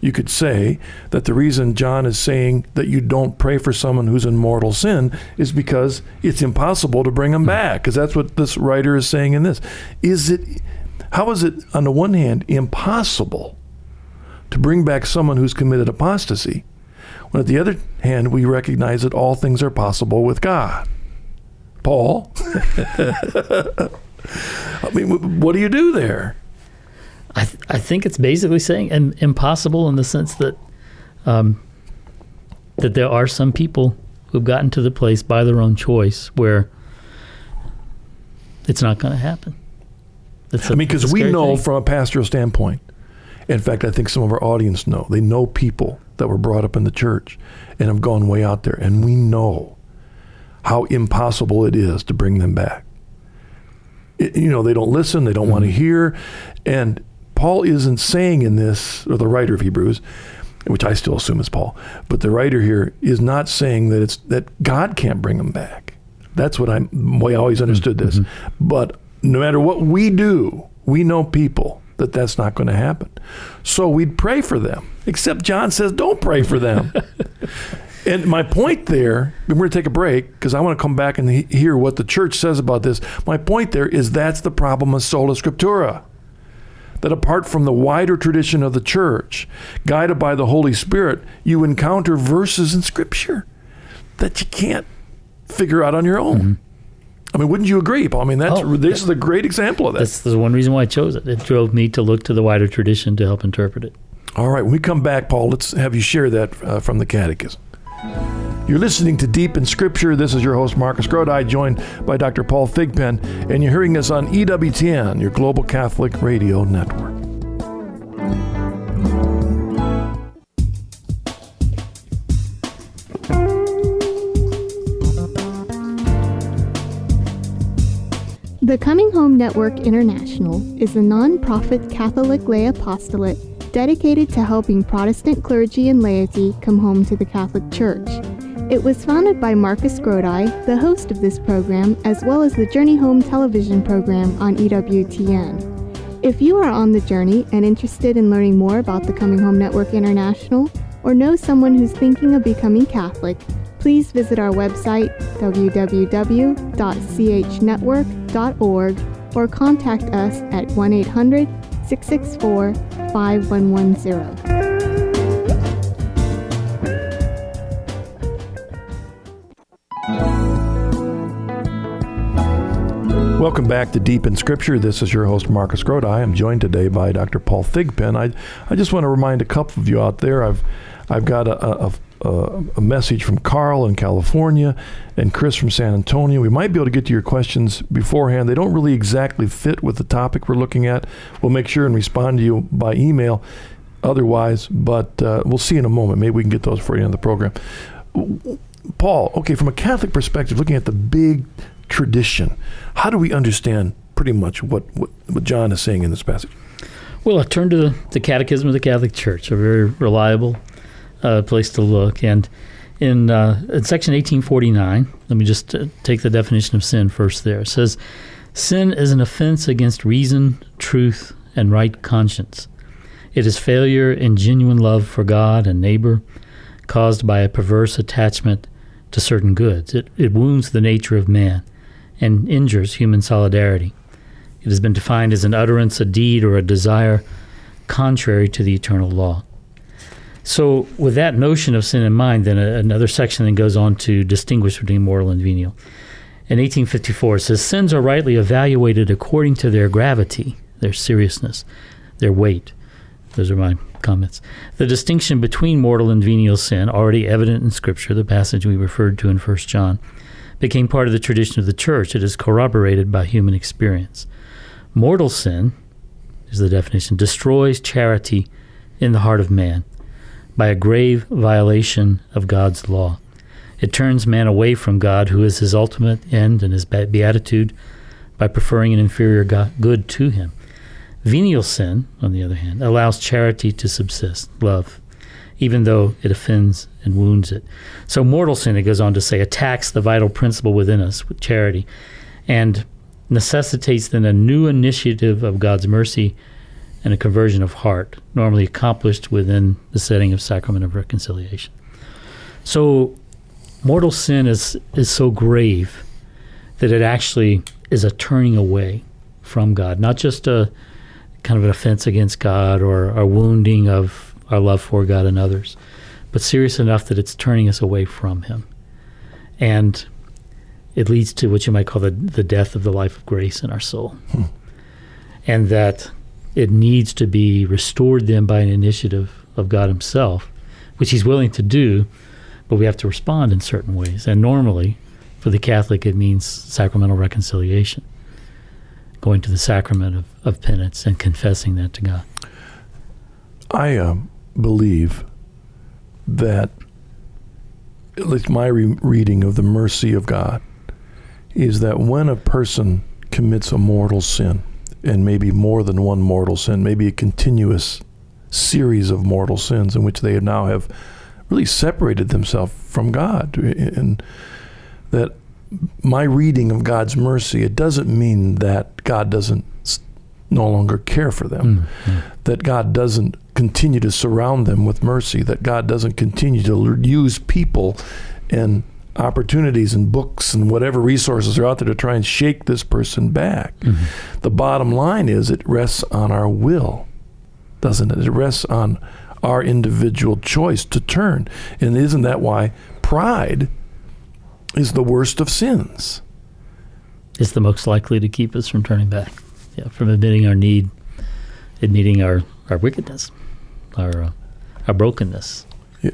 you could say that the reason John is saying that you don't pray for someone who's in mortal sin is because it's impossible to bring them hmm. back. Because that's what this writer is saying in this. Is it, how is it, on the one hand, impossible to bring back someone who's committed apostasy? When at the other hand, we recognize that all things are possible with God. Paul? I mean, what do you do there? I, th- I think it's basically saying Im- impossible in the sense that um, that there are some people who've gotten to the place by their own choice where it's not going to happen. That's I mean, because we know thing. from a pastoral standpoint, in fact, I think some of our audience know, they know people that were brought up in the church and have gone way out there. And we know how impossible it is to bring them back. It, you know, they don't listen, they don't mm-hmm. want to hear. And Paul isn't saying in this, or the writer of Hebrews, which I still assume is Paul, but the writer here is not saying that it's that God can't bring them back. That's what I'm. I always understood this. Mm-hmm. But no matter what we do, we know people that that's not going to happen. So we'd pray for them. Except John says, don't pray for them. and my point there, we're going to take a break because I want to come back and he- hear what the church says about this. My point there is that's the problem of sola scriptura. That apart from the wider tradition of the church, guided by the Holy Spirit, you encounter verses in Scripture that you can't figure out on your own. I mean, wouldn't you agree, Paul? I mean, that's Oh, this is a great example of that. That's the one reason why I chose it. It drove me to look to the wider tradition to help interpret it. All right, when we come back, Paul, let's have you share that uh, from the Catechism. You're listening to Deep in Scripture. This is your host, Marcus Grodi, joined by Dr. Paul Thigpen, and you're hearing this on EWTN, your Global Catholic Radio Network. The Coming Home Network International is a non-profit Catholic lay apostolate dedicated to helping Protestant clergy and laity come home to the Catholic Church. It was founded by Marcus Grodi, the host of this program, as well as the Journey Home television program on EWTN. If you are on the journey and interested in learning more about the Coming Home Network International, or know someone who's thinking of becoming Catholic, please visit our website www.chnetwork.org or contact us at 1 800 664 5110. Welcome back to Deep in Scripture. This is your host, Marcus Grodi. I'm joined today by Dr. Paul Thigpen. I, I just want to remind a couple of you out there, I've, I've got a, a, a, a message from Carl in California and Chris from San Antonio. We might be able to get to your questions beforehand. They don't really exactly fit with the topic we're looking at. We'll make sure and respond to you by email otherwise, but uh, we'll see in a moment. Maybe we can get those for you in the program. Paul, okay, from a Catholic perspective, looking at the big tradition, how do we understand pretty much what, what, what John is saying in this passage? Well, I turn to the, the Catechism of the Catholic Church, a very reliable uh, place to look. And in, uh, in section 1849, let me just uh, take the definition of sin first there. It says, Sin is an offense against reason, truth, and right conscience. It is failure in genuine love for God and neighbor, caused by a perverse attachment to certain goods. It, it wounds the nature of man and injures human solidarity. It has been defined as an utterance, a deed, or a desire contrary to the eternal law. So, with that notion of sin in mind, then uh, another section then goes on to distinguish between mortal and venial. In 1854, it says sins are rightly evaluated according to their gravity, their seriousness, their weight. Those are my comments. The distinction between mortal and venial sin, already evident in Scripture, the passage we referred to in 1 John, became part of the tradition of the church. It is corroborated by human experience. Mortal sin, is the definition, destroys charity in the heart of man by a grave violation of God's law. It turns man away from God, who is his ultimate end and his beatitude, by preferring an inferior God, good to him. Venial sin, on the other hand, allows charity to subsist, love, even though it offends and wounds it. So, mortal sin, it goes on to say, attacks the vital principle within us with charity and necessitates then a new initiative of God's mercy and a conversion of heart, normally accomplished within the setting of sacrament of reconciliation. So, mortal sin is, is so grave that it actually is a turning away from God, not just a kind of an offense against God or a wounding of our love for God and others, but serious enough that it's turning us away from Him. And it leads to what you might call the, the death of the life of grace in our soul. And that it needs to be restored then by an initiative of God Himself, which He's willing to do, but we have to respond in certain ways. And normally, for the Catholic, it means sacramental reconciliation, going to the sacrament of, of penance and confessing that to God. I uh, believe that, at least my re- reading of the mercy of God, is that when a person commits a mortal sin, and maybe more than one mortal sin, maybe a continuous series of mortal sins in which they now have really separated themselves from God, and that my reading of God's mercy, it doesn't mean that God doesn't no longer care for them, Mm-hmm. that God doesn't continue to surround them with mercy, that God doesn't continue to use people and opportunities and books and whatever resources are out there to try and shake this person back. Mm-hmm. The bottom line is it rests on our will, doesn't it? It rests on our individual choice to turn. And isn't that why pride is the worst of sins. It's the most likely to keep us from turning back, yeah, from admitting our need, admitting our, our wickedness, our uh, our brokenness. Yeah.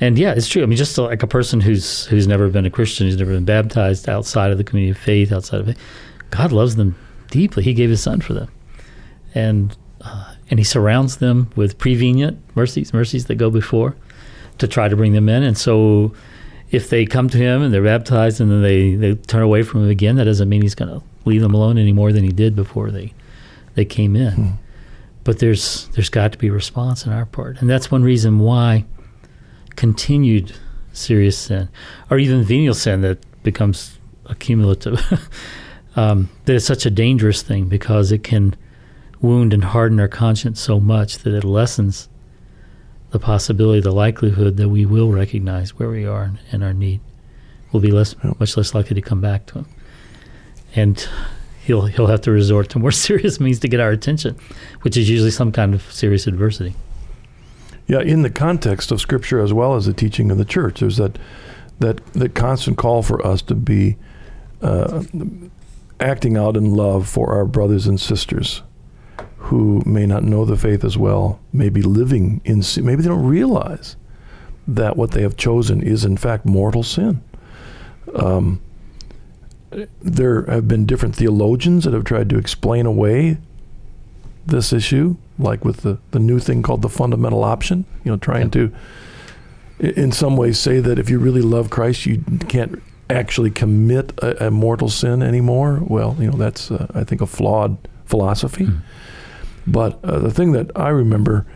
And yeah, it's true. I mean, just like a person who's who's never been a Christian, who's never been baptized outside of the community of faith, outside of it, God loves them deeply. He gave His Son for them, and uh, and He surrounds them with prevenient mercies, mercies that go before, to try to bring them in. And so, if they come to Him and they're baptized and then they they turn away from Him again, that doesn't mean He's going to leave them alone any more than He did before they they came in. Hmm. But there's there's got to be response on our part, and that's one reason why continued serious sin, or even venial sin that becomes accumulative, um, that is such a dangerous thing because it can wound and harden our conscience so much that it lessens the possibility, the likelihood that we will recognize where we are and, and our need. We'll be less, much less likely to come back to Him, and he'll he'll have to resort to more serious means to get our attention, which is usually some kind of serious adversity. Yeah, in the context of Scripture as well as the teaching of the church, there's that that that constant call for us to be uh, acting out in love for our brothers and sisters who may not know the faith as well, may be living in sin. Maybe they don't realize that what they have chosen is in fact mortal sin. Um, there have been different theologians that have tried to explain away this issue, like with the, the new thing called the fundamental option, you know, trying to, in some ways, say that if you really love Christ, you can't actually commit a, a mortal sin anymore. Well, you know, that's, uh, I think, a flawed philosophy. Mhm. But uh, the thing that I remember,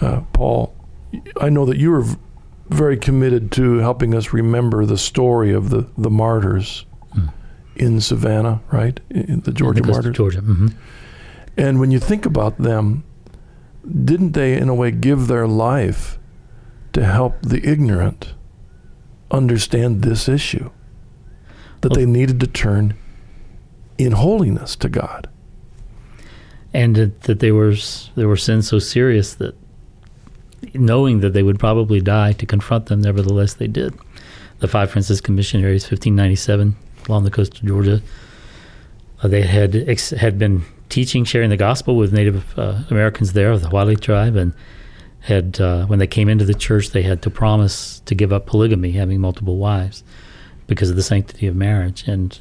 uh, Paul, I know that you were v- very committed to helping us remember the story of the, the martyrs Mm. In Savannah, right? In the Georgia martyrs. Georgia. hmm And when you think about them, didn't they, in a way, give their life to help the ignorant understand this issue? That Well- they needed to turn in holiness to God. and that, that they were there were sins so serious that knowing that they would probably die to confront them nevertheless they did the five franciscan missionaries 1597 along the coast of georgia. Uh, they had ex- had been teaching sharing the gospel with native uh, americans there of the Guale tribe and had uh, when they came into the church they had to promise to give up polygamy having multiple wives because of the sanctity of marriage. And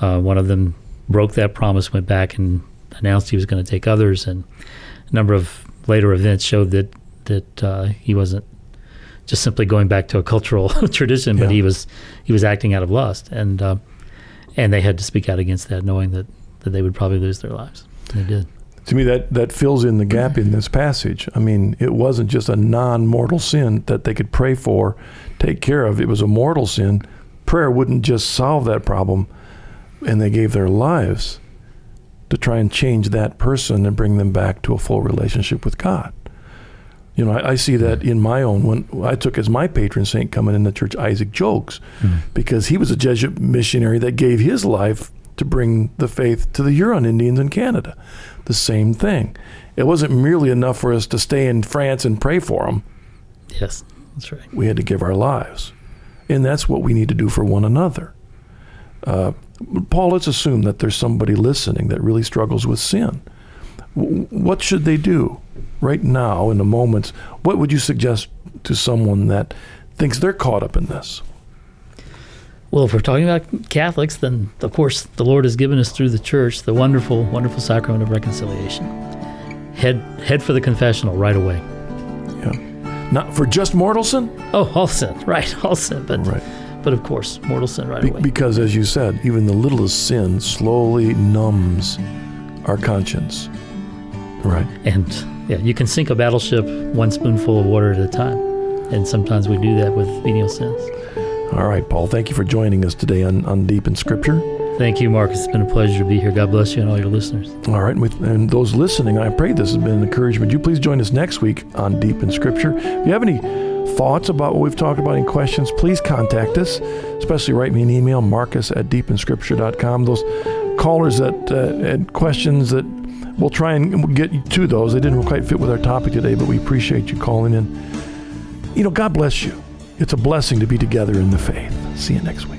uh, one of them broke that promise went back and announced he was going to take others, and a number of later events showed that that uh, he wasn't just simply going back to a cultural tradition, but Yeah. he was he was acting out of lust, and uh, and they had to speak out against that, knowing that that they would probably lose their lives. And they did. To me, that, that fills in the gap in this passage. I mean, it wasn't just a non mortal sin that they could pray for, take care of. It was a mortal sin. Prayer wouldn't just solve that problem, and they gave their lives to try and change that person and bring them back to a full relationship with God. You know, I, I see that in my own. When I took as my patron saint coming in the church, Isaac Jogues, because he was a Jesuit missionary that gave his life to bring the faith to the Huron Indians in Canada. The same thing. It wasn't merely enough for us to stay in France and pray for them. Yes, that's right. We had to give our lives. And that's what we need to do for one another. Uh, Paul, let's assume that there's somebody listening that really struggles with sin. W- what should they do right now in the moments? What would you suggest to someone that thinks they're caught up in this? Well, if we're talking about Catholics, then of course the Lord has given us through the church the wonderful, wonderful sacrament of reconciliation. Head head for the confessional right away. Yeah. Not for just mortal sin? Oh, all sin, right? All sin, but Right. but of course, mortal sin right Be- away. because, as you said, even the littlest sin slowly numbs our conscience. Right. And yeah, you can sink a battleship one spoonful of water at a time. And sometimes we do that with venial sins. All right, Paul, thank you for joining us today on, on Deep in Scripture. Thank you, Marcus. It's been a pleasure to be here. God bless you and all your listeners. All right, and, with, and those listening, I pray this has been an encouragement. You please join us next week on Deep in Scripture. If you have any thoughts about what we've talked about, any questions, please contact us, especially write me an email, marcus at deepinscripture.com. Those callers that uh, had questions that we'll try and get to those. They didn't quite fit with our topic today, but we appreciate you calling in. You know, God bless you. It's a blessing to be together in the faith. See you next week.